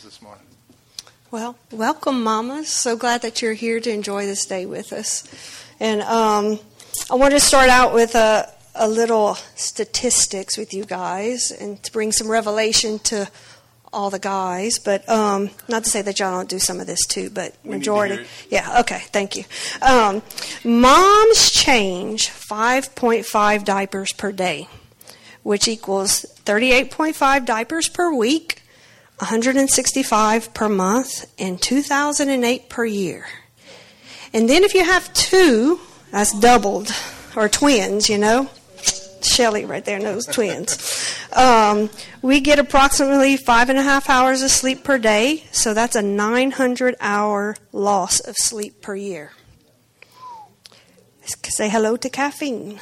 mamas this morning? Well, welcome, mamas. So glad that you're here to enjoy this day with us. And um, I want to start out with a, a little statistics with you guys and to bring some revelation to all the guys, but um, not to say that y'all don't do some of this too, but We need to majority. Yeah, okay, thank you. Um, moms change 5.5 diapers per day, which equals 38.5 diapers per week, 165 per month, and 2008 per year. And then if you have two, that's doubled, or twins, you know. Shelly right there knows twins. Um, we get approximately five and a half hours of sleep per day, so that's a 900 hour loss of sleep per year. Say hello to caffeine.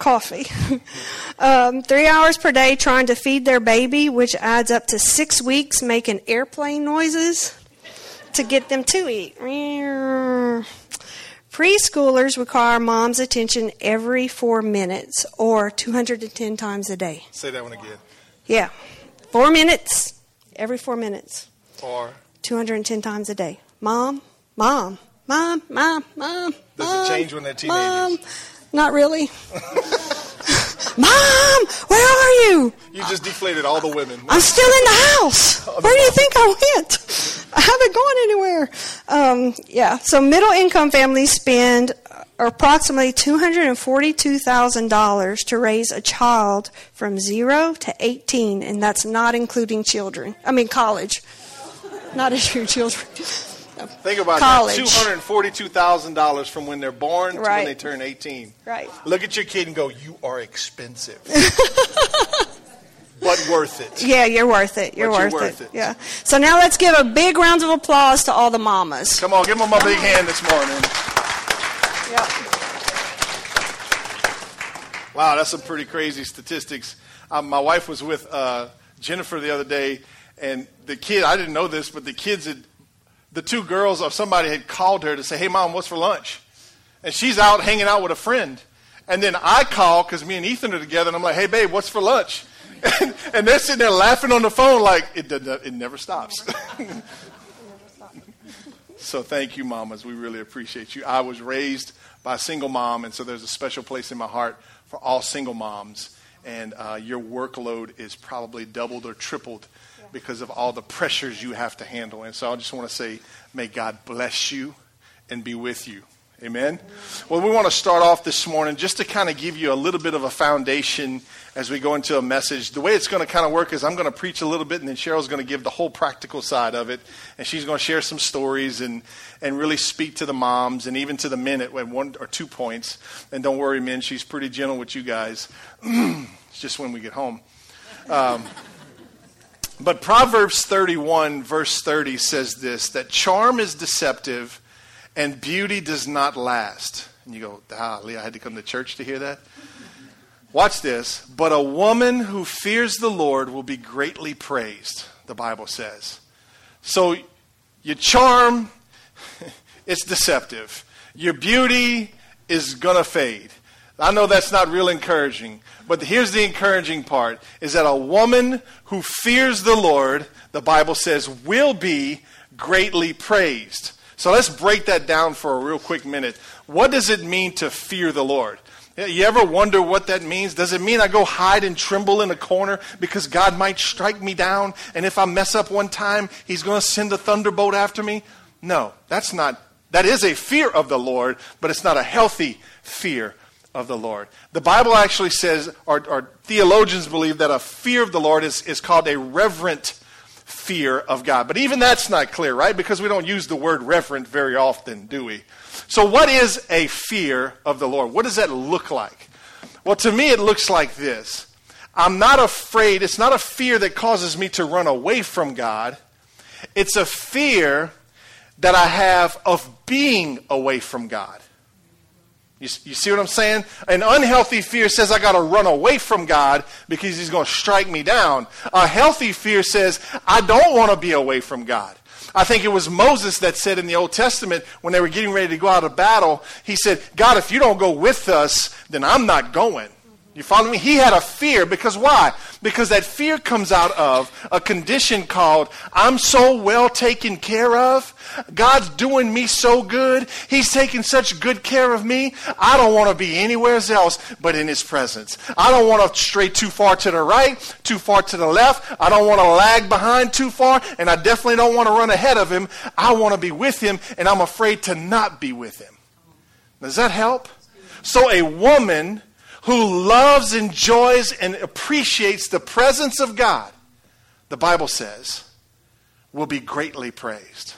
Coffee. um, three hours per day trying to feed their baby, which adds up to six weeks making airplane noises to get them to eat. Preschoolers require mom's attention every four minutes or 210 times a day. Say that one again. Yeah. Four minutes every four minutes, Or 210 times a day. Mom, mom, mom, mom, mom. Does it change when they're Mom. teenagers? Not really. mom, where are you? you just deflated all the women. I'm still in the house. Where do you think I went? I haven't gone anywhere. Um, yeah, so middle income families spend approximately $242,000 to raise a child from 0 to 18, and that's not including children. I mean, college. Not including children. Think about College. that. $242,000 from when they're born to when they turn 18. Right. Look at your kid and go, You are expensive. but worth it. Yeah, you're worth it. You're, But you're worth, worth it. it. Yeah. So now let's give a big round of applause to all the mamas. Come on, give them a big hand this morning. Yep. Wow, that's some pretty crazy statistics. Um, my wife was with uh, Jennifer the other day, and the kid, I didn't know this, but the kids had, the two girls of somebody had called her to say, Hey, mom, what's for lunch? And she's out hanging out with a friend. And then I call because me and Ethan are together, and I'm like, Hey, babe, what's for lunch? And, and they're sitting there laughing on the phone like it, it never stops. So thank you, mamas. We really appreciate you. I was raised by a single mom, and so there's a special place in my heart for all single moms. And uh, your workload is probably doubled or tripled because of all the pressures you have to handle. And so I just want to say, may God bless you and be with you. Amen. Well, we want to start off this morning just to kind of give you a little bit of a foundation as we go into a message. The way it's going to kind of work is I'm going to preach a little bit, and then Cheryl's going to give the whole practical side of it, and she's going to share some stories and and really speak to the moms and even to the men at one or two points. And don't worry, men, she's pretty gentle with you guys. it's just when we get home. Um, but Proverbs 31, verse 30 says this that charm is deceptive and beauty does not last. And you go, ah, Leah, I had to come to church to hear that. Watch this. But a woman who fears the Lord will be greatly praised, the Bible says. So your charm, it's deceptive. Your beauty is going to fade. I know that's not real encouraging, but here's the encouraging part is that a woman who fears the Lord, the Bible says, will be greatly praised. So let's break that down for a real quick minute. What does it mean to fear the Lord? You ever wonder what that means? Does it mean I go hide and tremble in a corner because God might strike me down and if I mess up one time, he's going to send a thunderbolt after me? No, that's not that is a fear of the Lord, but it's not a healthy fear of the Lord. The Bible actually says, or, or theologians believe that a fear of the Lord is, is called a reverent fear of God. But even that's not clear, right? Because we don't use the word reverent very often, do we? So, what is a fear of the Lord? What does that look like? Well, to me, it looks like this I'm not afraid, it's not a fear that causes me to run away from God, it's a fear that I have of being away from God. You, you see what I'm saying? An unhealthy fear says I got to run away from God because He's going to strike me down. A healthy fear says I don't want to be away from God. I think it was Moses that said in the Old Testament when they were getting ready to go out of battle, he said, God, if you don't go with us, then I'm not going. You follow me? He had a fear because why? Because that fear comes out of a condition called, I'm so well taken care of. God's doing me so good. He's taking such good care of me. I don't want to be anywhere else but in His presence. I don't want to stray too far to the right, too far to the left. I don't want to lag behind too far, and I definitely don't want to run ahead of Him. I want to be with Him, and I'm afraid to not be with Him. Does that help? So a woman who loves, enjoys, and appreciates the presence of God, the Bible says, will be greatly praised.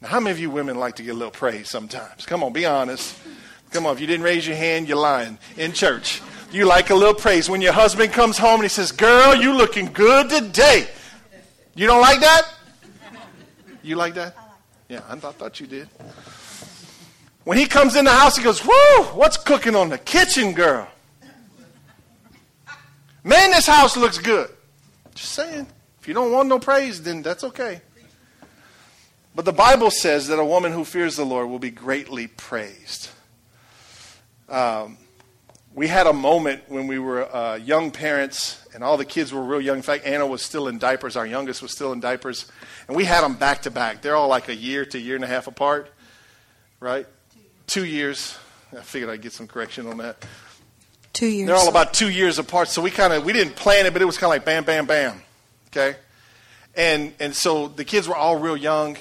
Now, how many of you women like to get a little praise sometimes? Come on, be honest. Come on, if you didn't raise your hand, you're lying in church. You like a little praise. When your husband comes home and he says, Girl, you looking good today. You don't like that? You like that? Yeah, I thought you did. When he comes in the house, he goes, Whoa, what's cooking on the kitchen, girl? Man, this house looks good. Just saying. If you don't want no praise, then that's okay. But the Bible says that a woman who fears the Lord will be greatly praised. Um, we had a moment when we were uh, young parents, and all the kids were real young. In fact, Anna was still in diapers. Our youngest was still in diapers. And we had them back to back. They're all like a year to a year and a half apart, right? Two years. I figured I'd get some correction on that. Two years. They're all about two years apart. So we kind of we didn't plan it, but it was kind of like bam, bam, bam. Okay, and and so the kids were all real young,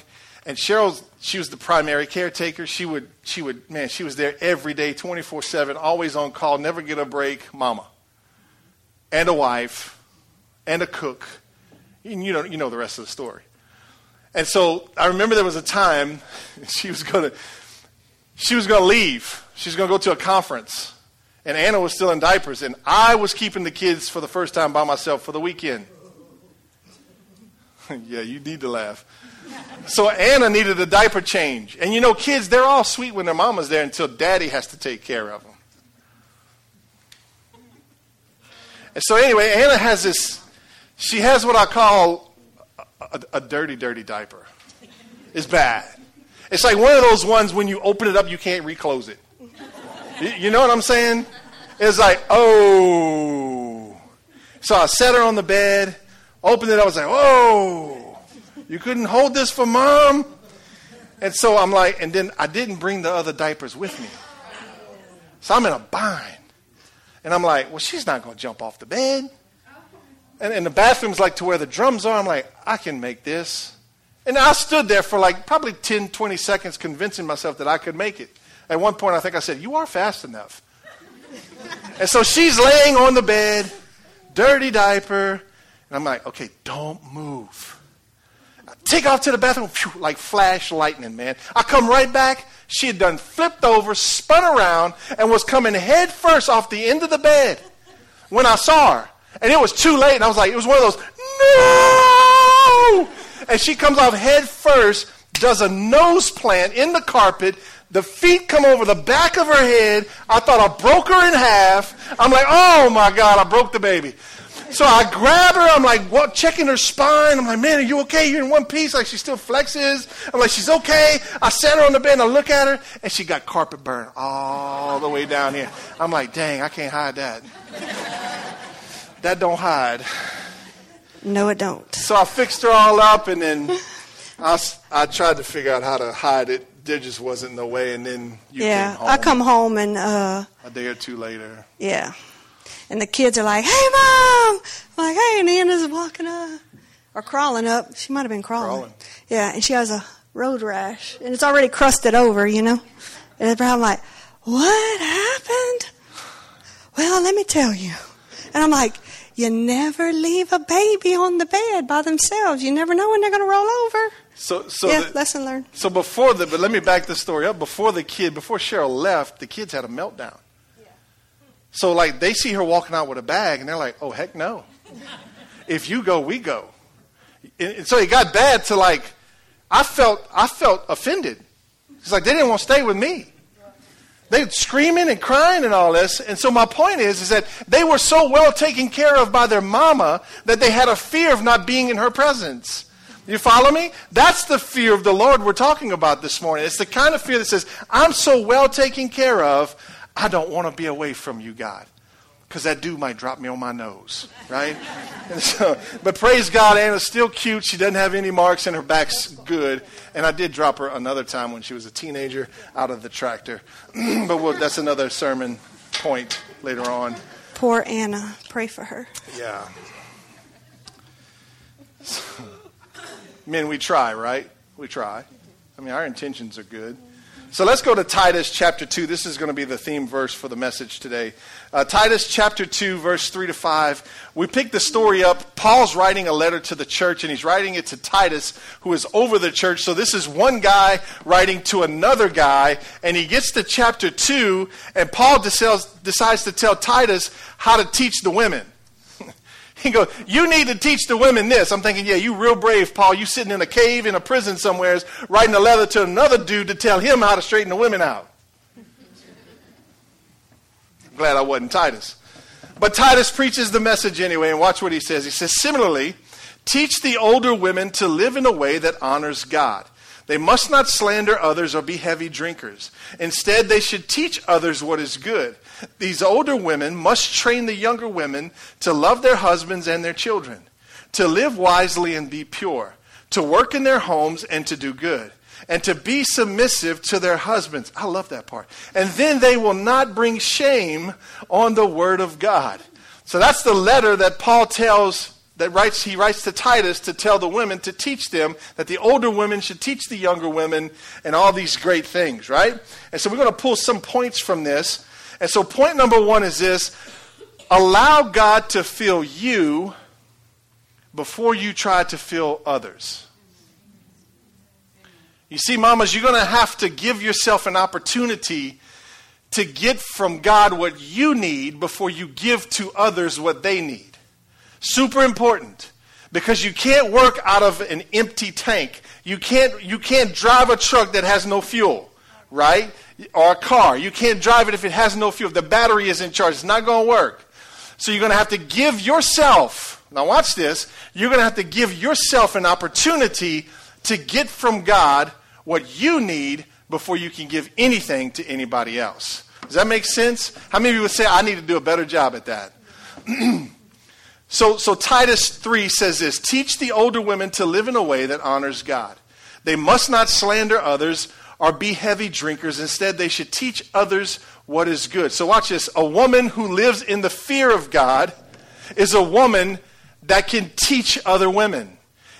and Cheryl she was the primary caretaker. She would she would man she was there every day, twenty four seven, always on call, never get a break. Mama, and a wife, and a cook. And You know you know the rest of the story. And so I remember there was a time she was to she was to leave. She was to go to a conference and Anna was still in diapers, and I was keeping the kids for the first time by myself for the weekend. yeah, you need to laugh. So Anna needed a diaper change. And you know, kids, they're all sweet when their mama's there until daddy has to take care of them. And so, anyway, Anna has this, she has what I call a, a dirty, dirty diaper. It's bad. It's like one of those ones when you open it up, you can't reclose it. You know what I'm saying? It's like, oh. So I set her on the bed, opened it up, I was like, oh, you couldn't hold this for mom? And so I'm like, and then I didn't bring the other diapers with me. So I'm in a bind. And I'm like, well, she's not going to jump off the bed. And, and the bathroom's like to where the drums are. I'm like, I can make this. And I stood there for like probably 10, 20 seconds convincing myself that I could make it. At one point, I think I said, You are fast enough. and so she's laying on the bed, dirty diaper. And I'm like, Okay, don't move. I take off to the bathroom, phew, like flash lightning, man. I come right back. She had done flipped over, spun around, and was coming head first off the end of the bed when I saw her. And it was too late, and I was like, it was one of those, no! And she comes off head first, does a nose plant in the carpet, the feet come over the back of her head. I thought I broke her in half. I'm like, oh my God, I broke the baby. So I grab her. I'm like, what? Checking her spine. I'm like, man, are you okay? You're in one piece. Like she still flexes. I'm like, she's okay. I set her on the bed and I look at her, and she got carpet burn all the way down here. I'm like, dang, I can't hide that. that don't hide. No, it don't. So I fixed her all up, and then I, I tried to figure out how to hide it there just wasn't no way. And then you yeah, I come home and uh, a day or two later. Yeah, and the kids are like, "Hey, mom!" I'm like, "Hey," and Anna's walking up or crawling up. She might have been crawling. crawling. Yeah, and she has a road rash, and it's already crusted over, you know. And I'm like, "What happened?" Well, let me tell you. And I'm like, you never leave a baby on the bed by themselves. You never know when they're going to roll over. So, so yeah, the, lesson learned. So before the, but let me back the story up. Before the kid, before Cheryl left, the kids had a meltdown. Yeah. So like they see her walking out with a bag, and they're like, "Oh heck no! if you go, we go." And, and so it got bad to like, I felt, I felt offended. It's like they didn't want to stay with me. They screaming and crying and all this. And so my point is, is that they were so well taken care of by their mama that they had a fear of not being in her presence. You follow me? That's the fear of the Lord we're talking about this morning. It's the kind of fear that says, I'm so well taken care of, I don't want to be away from you, God. because that dude might drop me on my nose, right? so, but praise God, Anna's still cute. She doesn't have any marks, and her back's good. And I did drop her another time when she was a teenager out of the tractor. but we'll, that's another sermon point later on. Poor Anna. Pray for her. Yeah. Men, we try, right? We try. I mean, our intentions are good. So let's go to Titus chapter 2. This is going to be the theme verse for the message today. Uh, Titus chapter 2, verse 3 to 5. We pick the story up. Paul's writing a letter to the church, and he's writing it to Titus, who is over the church. So this is one guy writing to another guy, and he gets to chapter 2, and Paul decides to tell Titus how to teach the women. He goes, You need to teach the women this. I'm thinking, Yeah, you real brave, Paul. You sitting in a cave in a prison somewhere writing a letter to another dude to tell him how to straighten the women out. I'm glad I wasn't Titus. But Titus preaches the message anyway, and watch what he says. He says, Similarly, teach the older women to live in a way that honors God. They must not slander others or be heavy drinkers. Instead, they should teach others what is good these older women must train the younger women to love their husbands and their children, to live wisely and be pure, to work in their homes and to do good, and to be submissive to their husbands. I love that part. And then they will not bring shame on the word of God. So that's the letter that Paul tells that writes he writes to Titus to tell the women to teach them that the older women should teach the younger women and all these great things, right? And so we're going to pull some points from this and so, point number one is this allow God to fill you before you try to fill others. You see, mamas, you're going to have to give yourself an opportunity to get from God what you need before you give to others what they need. Super important. Because you can't work out of an empty tank. You can't, you can't drive a truck that has no fuel, right? Or a car. You can't drive it if it has no fuel. The battery is in charge, it's not going to work. So you're going to have to give yourself, now watch this, you're going to have to give yourself an opportunity to get from God what you need before you can give anything to anybody else. Does that make sense? How many of you would say, I need to do a better job at that? so, so Titus 3 says this Teach the older women to live in a way that honors God. They must not slander others or be heavy drinkers. Instead, they should teach others what is good. So, watch this. A woman who lives in the fear of God is a woman that can teach other women.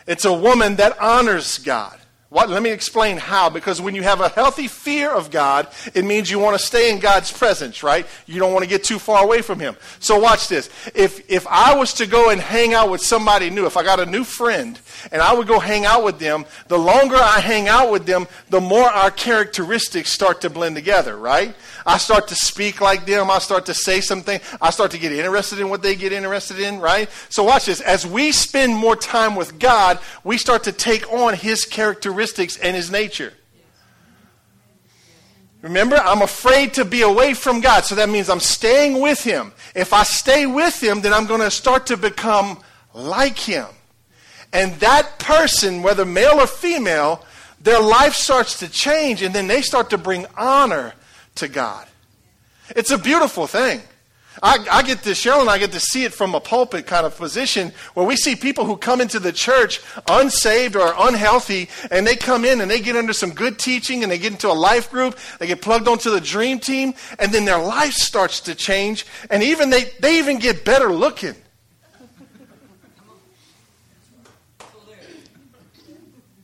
It's a woman that honors God. What, let me explain how. Because when you have a healthy fear of God, it means you want to stay in God's presence, right? You don't want to get too far away from Him. So watch this. If, if I was to go and hang out with somebody new, if I got a new friend and I would go hang out with them, the longer I hang out with them, the more our characteristics start to blend together, right? I start to speak like them. I start to say something. I start to get interested in what they get interested in, right? So watch this. As we spend more time with God, we start to take on His characteristics and His nature. Remember, I'm afraid to be away from God, so that means I'm staying with Him. If I stay with Him, then I'm going to start to become like Him. And that person, whether male or female, their life starts to change, and then they start to bring honor to God. It's a beautiful thing. I, I, get to, Cheryl and I get to see it from a pulpit kind of position where we see people who come into the church unsaved or unhealthy, and they come in and they get under some good teaching and they get into a life group, they get plugged onto the dream team, and then their life starts to change, and even they, they even get better looking.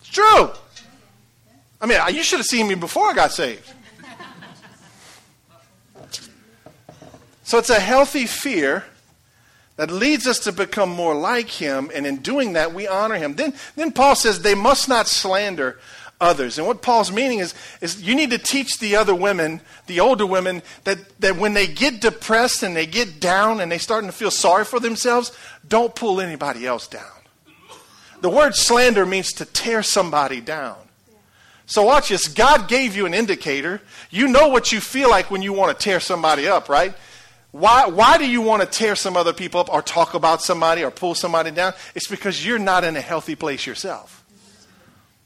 It's true. I mean, you should have seen me before I got saved. So it's a healthy fear that leads us to become more like him, and in doing that, we honor him. Then, then Paul says they must not slander others. And what Paul's meaning is, is you need to teach the other women, the older women, that, that when they get depressed and they get down and they starting to feel sorry for themselves, don't pull anybody else down. The word slander means to tear somebody down. So watch this. God gave you an indicator. You know what you feel like when you want to tear somebody up, right? Why, why do you want to tear some other people up or talk about somebody or pull somebody down? It's because you're not in a healthy place yourself.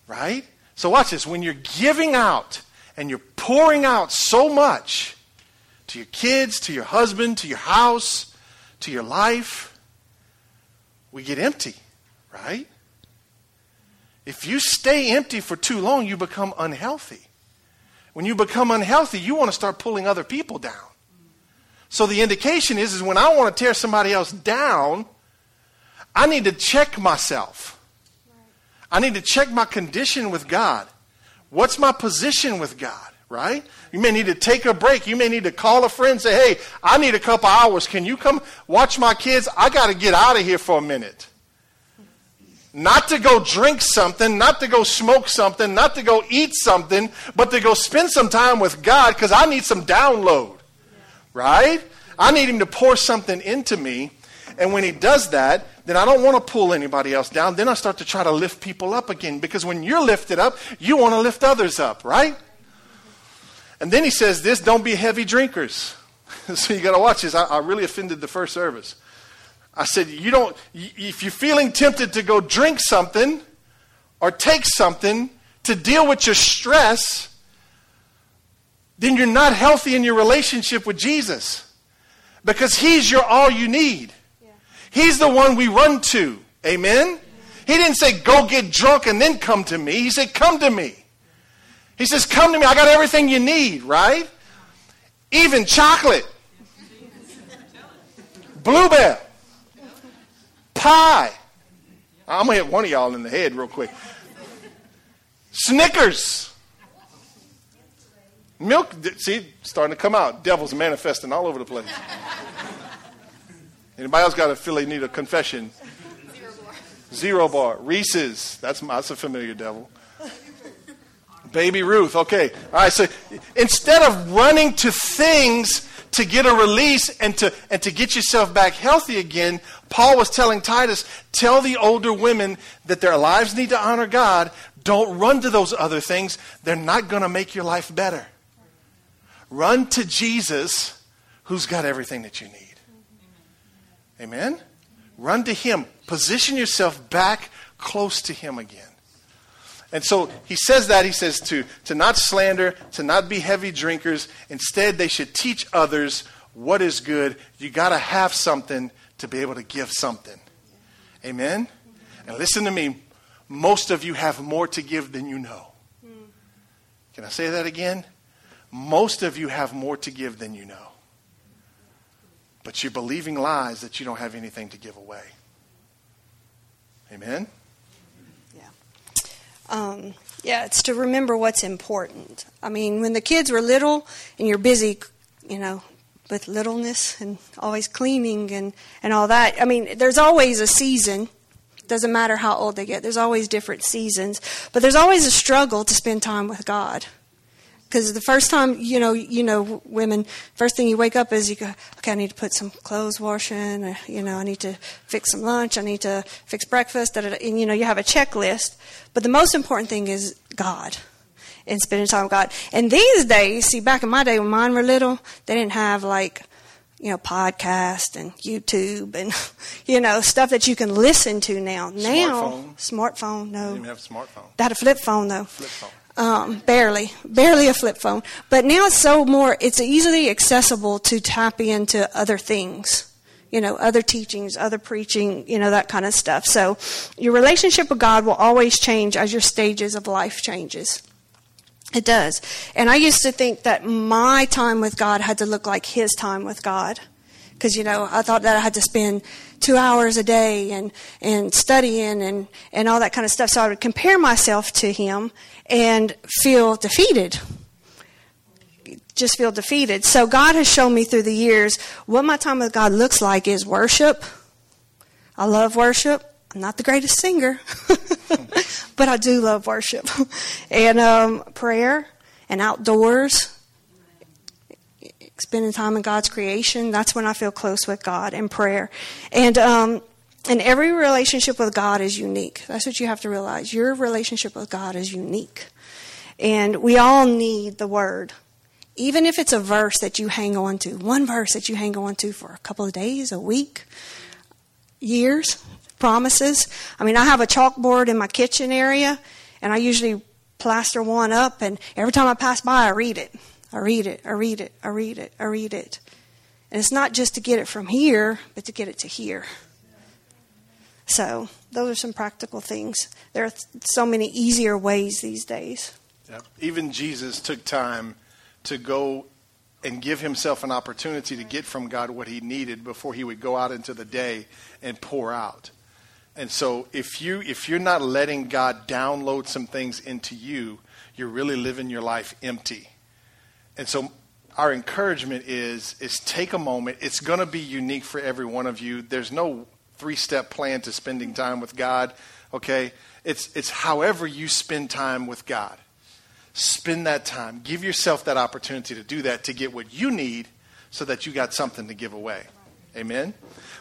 Right? So, watch this. When you're giving out and you're pouring out so much to your kids, to your husband, to your house, to your life, we get empty, right? If you stay empty for too long, you become unhealthy. When you become unhealthy, you want to start pulling other people down. So the indication is, is when I want to tear somebody else down, I need to check myself. I need to check my condition with God. What's my position with God, right? You may need to take a break. You may need to call a friend and say, hey, I need a couple hours. Can you come watch my kids? I got to get out of here for a minute. Not to go drink something, not to go smoke something, not to go eat something, but to go spend some time with God because I need some download. Right? I need Him to pour something into me. And when He does that, then I don't want to pull anybody else down. Then I start to try to lift people up again because when you're lifted up, you want to lift others up, right? And then He says this don't be heavy drinkers. so you got to watch this. I, I really offended the first service. I said, you don't, if you're feeling tempted to go drink something or take something to deal with your stress, then you're not healthy in your relationship with Jesus because He's your all you need. He's the one we run to. Amen? He didn't say, go get drunk and then come to me. He said, come to me. He says, come to me. I got everything you need, right? Even chocolate, bluebell pie. I'm going to hit one of y'all in the head real quick. Snickers. Milk, see, starting to come out. Devil's manifesting all over the place. Anybody else got a they need a confession? Zero bar. Zero bar. Reese's. That's, that's a familiar devil. Baby Ruth. Okay. All right. So instead of running to things to get a release and to, and to get yourself back healthy again, Paul was telling Titus, tell the older women that their lives need to honor God. Don't run to those other things. They're not going to make your life better. Run to Jesus, who's got everything that you need. Amen? Run to Him. Position yourself back close to Him again. And so he says that. He says to, to not slander, to not be heavy drinkers. Instead, they should teach others what is good. You got to have something to be able to give something. Amen? And listen to me. Most of you have more to give than you know. Can I say that again? Most of you have more to give than you know. But you're believing lies that you don't have anything to give away. Amen? Um, yeah, it's to remember what's important. I mean, when the kids were little and you're busy, you know, with littleness and always cleaning and, and all that, I mean, there's always a season. Doesn't matter how old they get, there's always different seasons. But there's always a struggle to spend time with God. Because the first time, you know, you know, women, first thing you wake up is you go, okay, I need to put some clothes washing, or, you know, I need to fix some lunch, I need to fix breakfast, da, da, da, and you know, you have a checklist. But the most important thing is God and spending time with God. And these days, see, back in my day when mine were little, they didn't have like, you know, podcast and YouTube and, you know, stuff that you can listen to now. Now, smartphone. smartphone no. Didn't have a smartphone. They had a flip phone though. Flip phone. Um, barely, barely a flip phone. But now it's so more, it's easily accessible to tap into other things. You know, other teachings, other preaching, you know, that kind of stuff. So your relationship with God will always change as your stages of life changes. It does. And I used to think that my time with God had to look like his time with God. Because, you know, I thought that I had to spend two hours a day and, and studying and, and all that kind of stuff. So I would compare myself to him and feel defeated. Just feel defeated. So God has shown me through the years what my time with God looks like is worship. I love worship. I'm not the greatest singer, but I do love worship. and um, prayer and outdoors, spending time in God's creation. That's when I feel close with God and prayer. And um, and every relationship with God is unique. That's what you have to realize. Your relationship with God is unique. And we all need the Word. Even if it's a verse that you hang on to, one verse that you hang on to for a couple of days, a week, years, promises. I mean, I have a chalkboard in my kitchen area, and I usually plaster one up, and every time I pass by, I read it. I read it, I read it, I read it, I read it. And it's not just to get it from here, but to get it to here. So, those are some practical things. There are so many easier ways these days. Yep. Even Jesus took time to go and give himself an opportunity to get from God what he needed before he would go out into the day and pour out. And so if you if you're not letting God download some things into you, you're really living your life empty. And so our encouragement is is take a moment. It's going to be unique for every one of you. There's no three-step plan to spending time with God, okay? It's it's however you spend time with God. Spend that time. Give yourself that opportunity to do that to get what you need so that you got something to give away. Amen.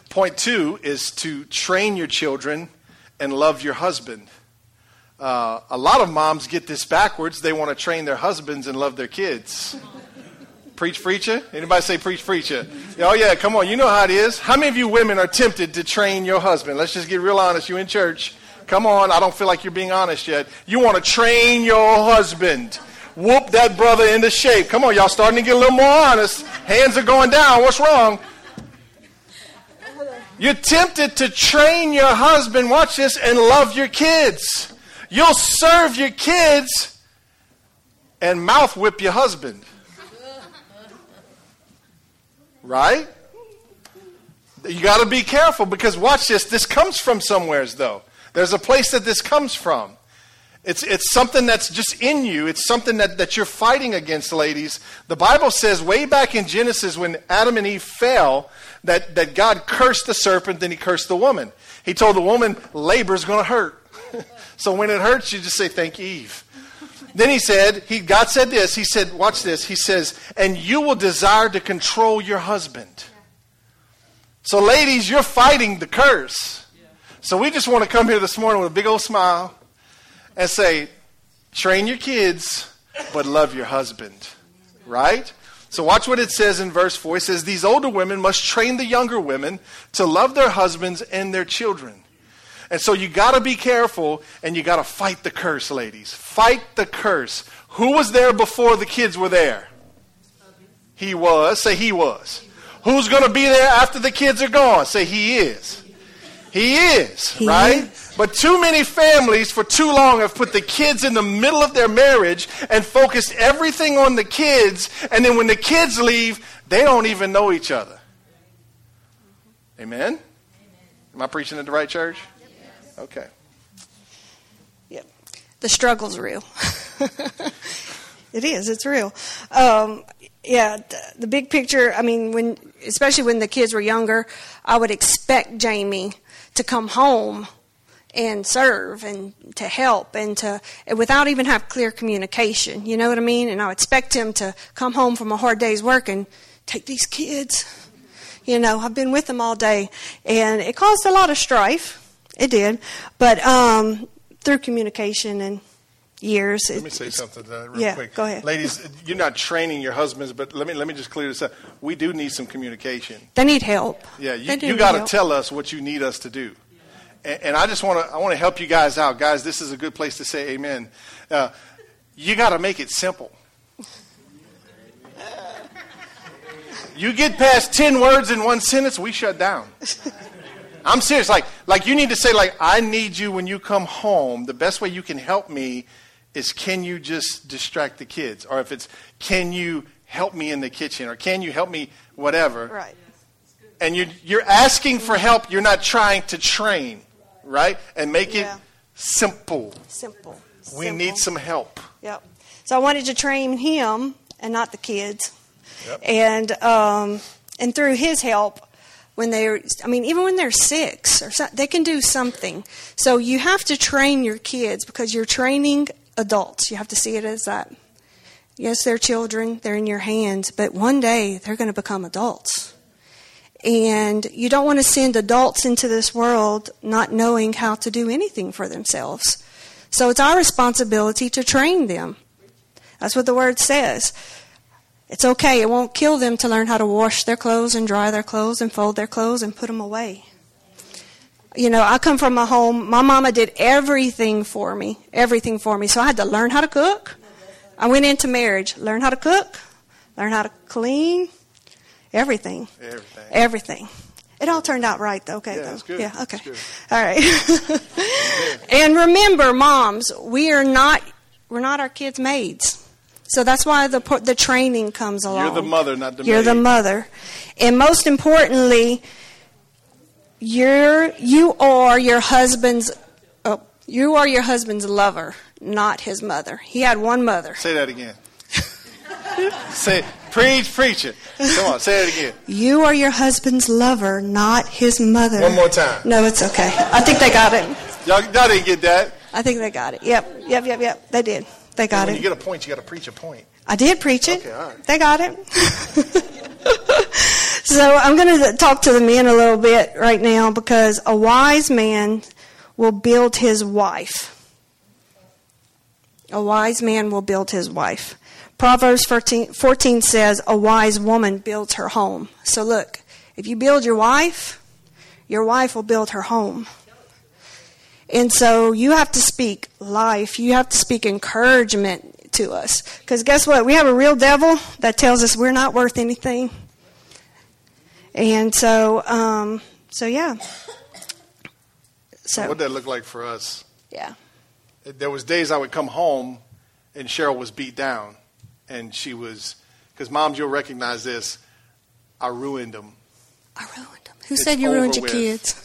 Point 2 is to train your children and love your husband. Uh, a lot of moms get this backwards. They want to train their husbands and love their kids. preach preacher? Anybody say preach preacher? Oh yeah, come on. You know how it is. How many of you women are tempted to train your husband? Let's just get real honest. You in church. Come on. I don't feel like you're being honest yet. You want to train your husband. Whoop that brother into shape. Come on, y'all starting to get a little more honest. Hands are going down. What's wrong? You're tempted to train your husband, watch this, and love your kids. You'll serve your kids and mouth whip your husband. Right? You got to be careful because watch this. This comes from somewheres, though. There's a place that this comes from. It's, it's something that's just in you. It's something that, that you're fighting against, ladies. The Bible says way back in Genesis when Adam and Eve fell that, that God cursed the serpent, then he cursed the woman. He told the woman, labor's going to hurt. So when it hurts, you just say, thank you, Eve. Then he said, he, God said this, he said, watch this, he says, and you will desire to control your husband. So ladies, you're fighting the curse. So we just want to come here this morning with a big old smile and say, train your kids, but love your husband. Right? So watch what it says in verse 4. It says, These older women must train the younger women to love their husbands and their children. And so you got to be careful and you got to fight the curse, ladies. Fight the curse. Who was there before the kids were there? He was. Say he was. Who's going to be there after the kids are gone? Say he is. He is, he right? Is. But too many families for too long have put the kids in the middle of their marriage and focused everything on the kids. And then when the kids leave, they don't even know each other. Amen? Amen. Am I preaching at the right church? Okay. Yeah. The struggle's real. it is. It's real. Um, yeah, the, the big picture. I mean, when especially when the kids were younger, I would expect Jamie to come home and serve and to help and to without even have clear communication you know what i mean and i expect him to come home from a hard day's work and take these kids you know i've been with them all day and it caused a lot of strife it did but um, through communication and years let me say something to that real yeah, quick go ahead ladies you're not training your husbands but let me let me just clear this up we do need some communication they need help yeah you, you got to tell us what you need us to do and, and I just want to I want to help you guys out, guys. This is a good place to say Amen. Uh, you got to make it simple. You get past ten words in one sentence, we shut down. I'm serious. Like, like you need to say, like, I need you when you come home. The best way you can help me is, can you just distract the kids, or if it's, can you help me in the kitchen, or can you help me, whatever. Right. And you're, you're asking for help. You're not trying to train right? And make yeah. it simple. Simple. We simple. need some help. Yep. So I wanted to train him and not the kids. Yep. And um, and through his help, when they're, I mean, even when they're six, or so, they can do something. So you have to train your kids because you're training adults. You have to see it as that. Yes, they're children, they're in your hands, but one day they're going to become adults. And you don't want to send adults into this world not knowing how to do anything for themselves. So it's our responsibility to train them. That's what the word says. It's okay. It won't kill them to learn how to wash their clothes and dry their clothes and fold their clothes and put them away. You know, I come from a home, my mama did everything for me, everything for me. So I had to learn how to cook. I went into marriage, learn how to cook, learn how to clean, everything, Everything. everything. It all turned out right, though. Okay, Yeah, though. good. Yeah, okay. All right. and remember, moms, we are not we're not our kids' maids. So that's why the the training comes along. You're the mother, not the mother. You're the mother, and most importantly, you're you are your husband's. Oh, you are your husband's lover, not his mother. He had one mother. Say that again. say, preach, preach it. Come on, say it again. You are your husband's lover, not his mother. One more time. No, it's okay. I think they got it. Y'all, y'all didn't get that. I think they got it. Yep, yep, yep, yep. They did. They got when it. you get a point, you got to preach a point. I did preach it. Okay, all right. They got it. so I'm going to talk to the men a little bit right now because a wise man will build his wife. A wise man will build his wife. Proverbs 14, 14 says, A wise woman builds her home. So look, if you build your wife, your wife will build her home. And so you have to speak life. You have to speak encouragement to us. Because guess what? We have a real devil that tells us we're not worth anything. And so, um, so yeah. So What did that look like for us? yeah, There was days I would come home, and Cheryl was beat down, and she was because moms, you'll recognize this. I ruined them. I ruined them. Who It's said you ruined your with. kids?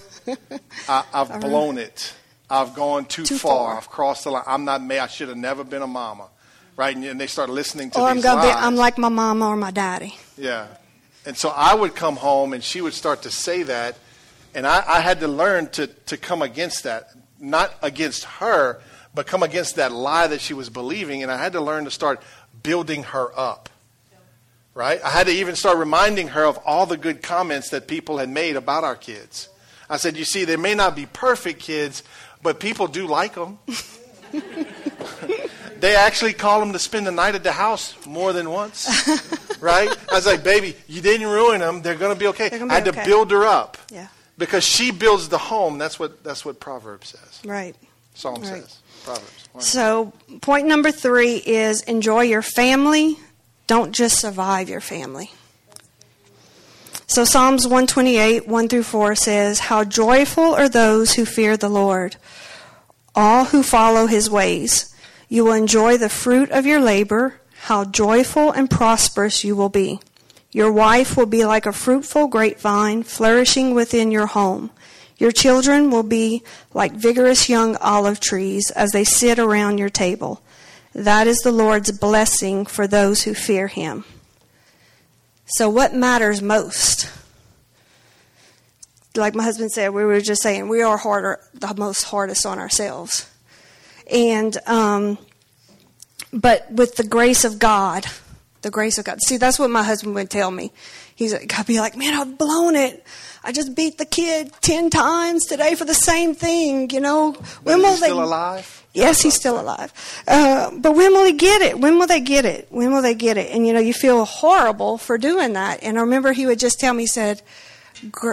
I, I've I blown it. I've gone too, Too far. far. I've crossed the line. I'm not made. I should have never been a mama, right? And, and they start listening to or I'm gonna be. I'm like my mama or my daddy. Yeah. And so I would come home and she would start to say that. And I, I had to learn to, to come against that. Not against her, but come against that lie that she was believing. And I had to learn to start building her up. Right? I had to even start reminding her of all the good comments that people had made about our kids. I said, You see, they may not be perfect kids, but people do like them. they actually call them to spend the night at the house more than once. right? I was like, baby, you didn't ruin them. They're going to be okay. They're I had be to build her up Yeah. because she builds the home. That's what that's what Proverbs says. Right. Psalm Right. says. Proverbs. Wow. So, point number three is enjoy your family. Don't just survive your family. So, Psalms 128, 1 through 4 says, How joyful are those who fear the Lord, all who follow his ways. You will enjoy the fruit of your labor. How joyful and prosperous you will be. Your wife will be like a fruitful grapevine flourishing within your home. Your children will be like vigorous young olive trees as they sit around your table. That is the Lord's blessing for those who fear him. So, what matters most? Like my husband said, we were just saying, we are harder, the most hardest on ourselves. And, um, but with the grace of God, the grace of God. See, that's what my husband would tell me. He's like, I'd be like, man, I've blown it. I just beat the kid ten times today for the same thing. You know, But is will he still alive? Yes, he's still alive. Uh, but when will he get it? When will they get it? When will they get it? And you know, you feel horrible for doing that. And I remember he would just tell me, he said,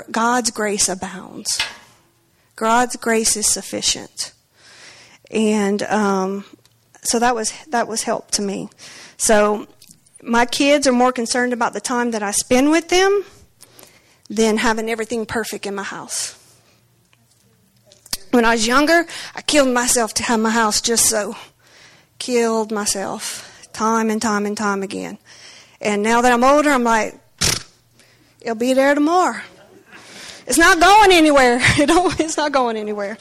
God's grace abounds. God's grace is sufficient. And um, so that was that was help to me. So my kids are more concerned about the time that I spend with them than having everything perfect in my house. When I was younger, I killed myself to have my house just so. Killed myself time and time and time again. And now that I'm older, I'm like, it'll be there tomorrow. It's not going anywhere. It don't, it's not going anywhere.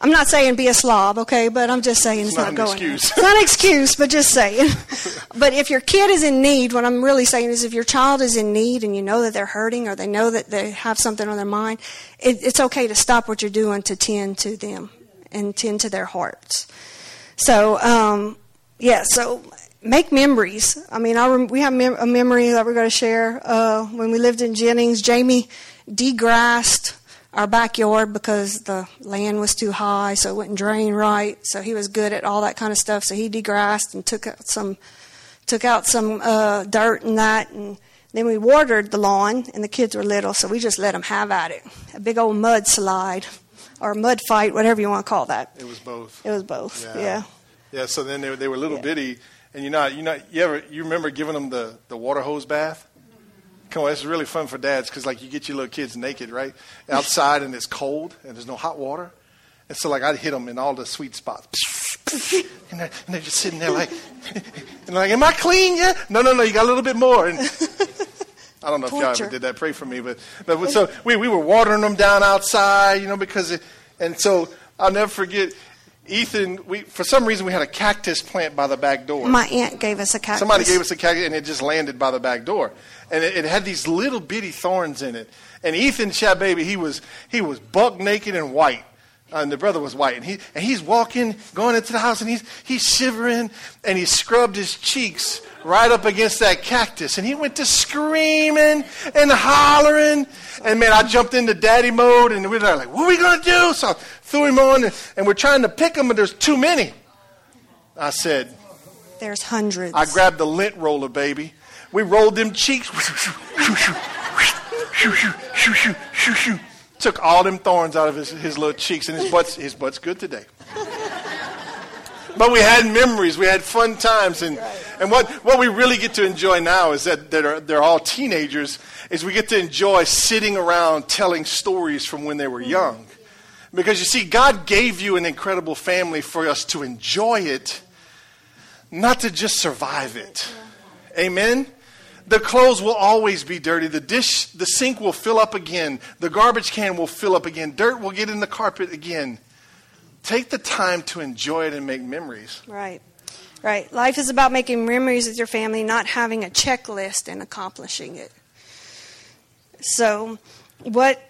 I'm not saying be a slob, okay, but I'm just saying it's, not not, going. excuse. It's not an excuse, but just saying. but if your kid is in need, what I'm really saying is if your child is in need and you know that they're hurting or they know that they have something on their mind, it, it's okay to stop what you're doing to tend to them and tend to their hearts. So, um, yeah, so make memories. I mean, I rem- we have mem- a memory that we're going to share. Uh, when we lived in Jennings, Jamie degrassed our backyard because the land was too high, so it wouldn't drain right. So he was good at all that kind of stuff. So he degrassed and took out some took out some uh, dirt and that, and then we watered the lawn. And the kids were little, so we just let them have at it. A big old mud slide or mud fight, whatever you want to call that. It was both. It was both. Yeah. yeah. Yeah, so then they, were- they were little Yeah. bitty, and you know, you know, you ever you remember giving them the, the water hose bath? Come on, it's really fun for dads because like you get your little kids naked, right? Outside and it's cold and there's no hot water. And so like I'd hit them in all the sweet spots. And they're, and they're just sitting there like, and like, am I clean yet? No, no, no, you got a little bit more. And I don't know if y'all ever did that. Pray for me. But, but so we, we were watering them down outside, you know, because, it, and so I'll never forget, Ethan, we, for some reason we had a cactus plant by the back door. My aunt gave us a cactus. Somebody gave us a cactus and it just landed by the back door. And it, it had these little bitty thorns in it. And Ethan Chat Baby, he was, he was buck naked and white. Uh, and the brother was white. And, he, and he's walking, going into the house, and he's, he's shivering, and he scrubbed his cheeks right up against that cactus. And he went to screaming and hollering. And man, I jumped into daddy mode, and we were like, what are we going to do? So I threw him on, and, and we're trying to pick him, but there's too many. I said, There's hundreds. I grabbed the lint roller, baby. We rolled them cheeks. Took all them thorns out of his, his little cheeks, and his butt's, his butt's good today. But we had memories, we had fun times, and, and what, what we really get to enjoy now is that, that are, they're all teenagers, is we get to enjoy sitting around telling stories from when they were mm. young. Because you see, God gave you an incredible family for us to enjoy it, not to just survive it. Amen? The clothes will always be dirty. The dish, the sink will fill up again. The garbage can will fill up again. Dirt will get in the carpet again. Take the time to enjoy it and make memories. Right. Right. Life is about making memories with your family, not having a checklist and accomplishing it. So, what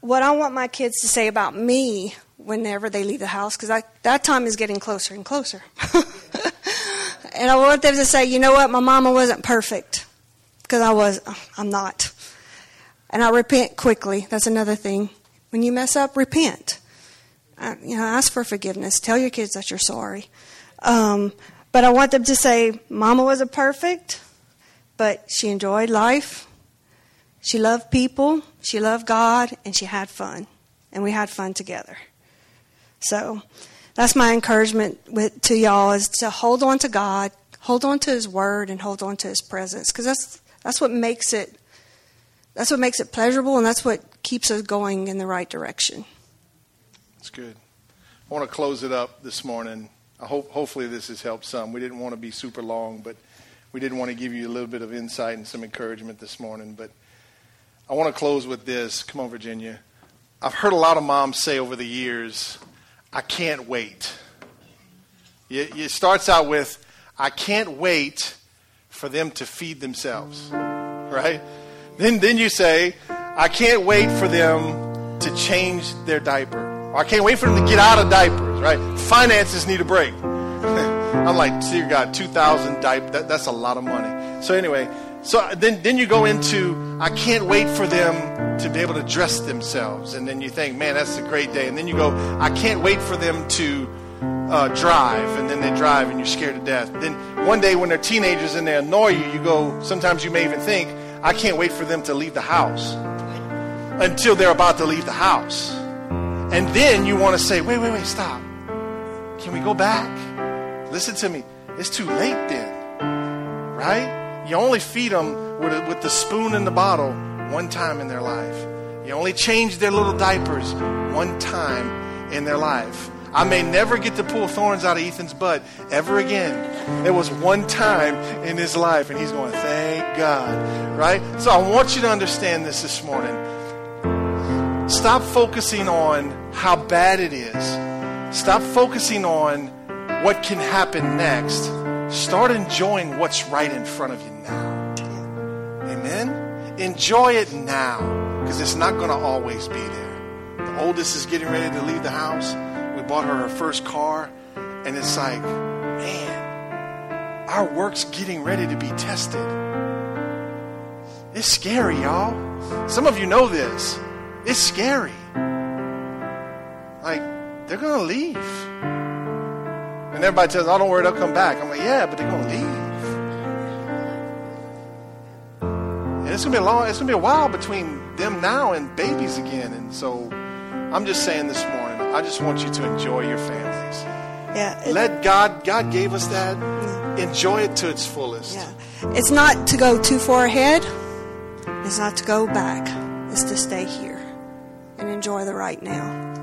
what I want my kids to say about me whenever they leave the house, because that time is getting closer and closer. and I want them to say, you know what, my mama wasn't perfect, because I was, I'm not. And I repent quickly. That's another thing. When you mess up, repent. Uh, you know, ask for forgiveness. Tell your kids that you're sorry. Um, but I want them to say, Mama wasn't perfect, but she enjoyed life. She loved people. She loved God, and she had fun, and we had fun together. So that's my encouragement with, to y'all is to hold on to God, hold on to His Word, and hold on to His presence, because that's that's what makes it that's what makes it pleasurable, and that's what keeps us going in the right direction. That's good. I want to close it up this morning. I hope hopefully this has helped some. We didn't want to be super long, but we did want to give you a little bit of insight and some encouragement this morning. But I want to close with this. Come on, Virginia. I've heard a lot of moms say over the years, I can't wait. It, starts out with, I can't wait for them to feed themselves, right? Then, then you say, I can't wait for them to change their diaper. Or I can't wait for them to get out of diapers, right? Finances need a break. I'm like, dear God, 2,000 diapers, that, that's a lot of money. So anyway, so then, then you go into, I can't wait for them to be able to dress themselves. And then you think, man, that's a great day. And then you go, I can't wait for them to uh, drive. And then they drive and you're scared to death. Then one day when they're teenagers and they annoy you, you go, sometimes you may even think, I can't wait for them to leave the house until they're about to leave the house. And then you want to say, wait, wait, wait, stop. Can we go back? Listen to me. It's too late then, right? You only feed them with, a, with the spoon and the bottle one time in their life. You only change their little diapers one time in their life. I may never get to pull thorns out of Ethan's butt ever again. There was one time in his life, and he's going, thank God, right? So I want you to understand this this morning. Stop focusing on how bad it is. Stop focusing on what can happen next. Start enjoying what's right in front of you now. Amen? Enjoy it now because it's not going to always be there. The oldest is getting ready to leave the house. We bought her her first car, and it's like, man, our work's getting ready to be tested. It's scary, y'all. Some of you know this. It's scary. Like, they're going to leave. And everybody says, oh, don't worry, they'll come back. I'm like, yeah, but they're going to leave. And it's going to be a long, it's going to be a while between them now and babies again. And so I'm just saying this morning, I just want you to enjoy your families. Yeah. it- Let God, God gave us that. Enjoy it to its fullest. Yeah. It's not to go too far ahead. It's not to go back, It's to stay here and enjoy the right now.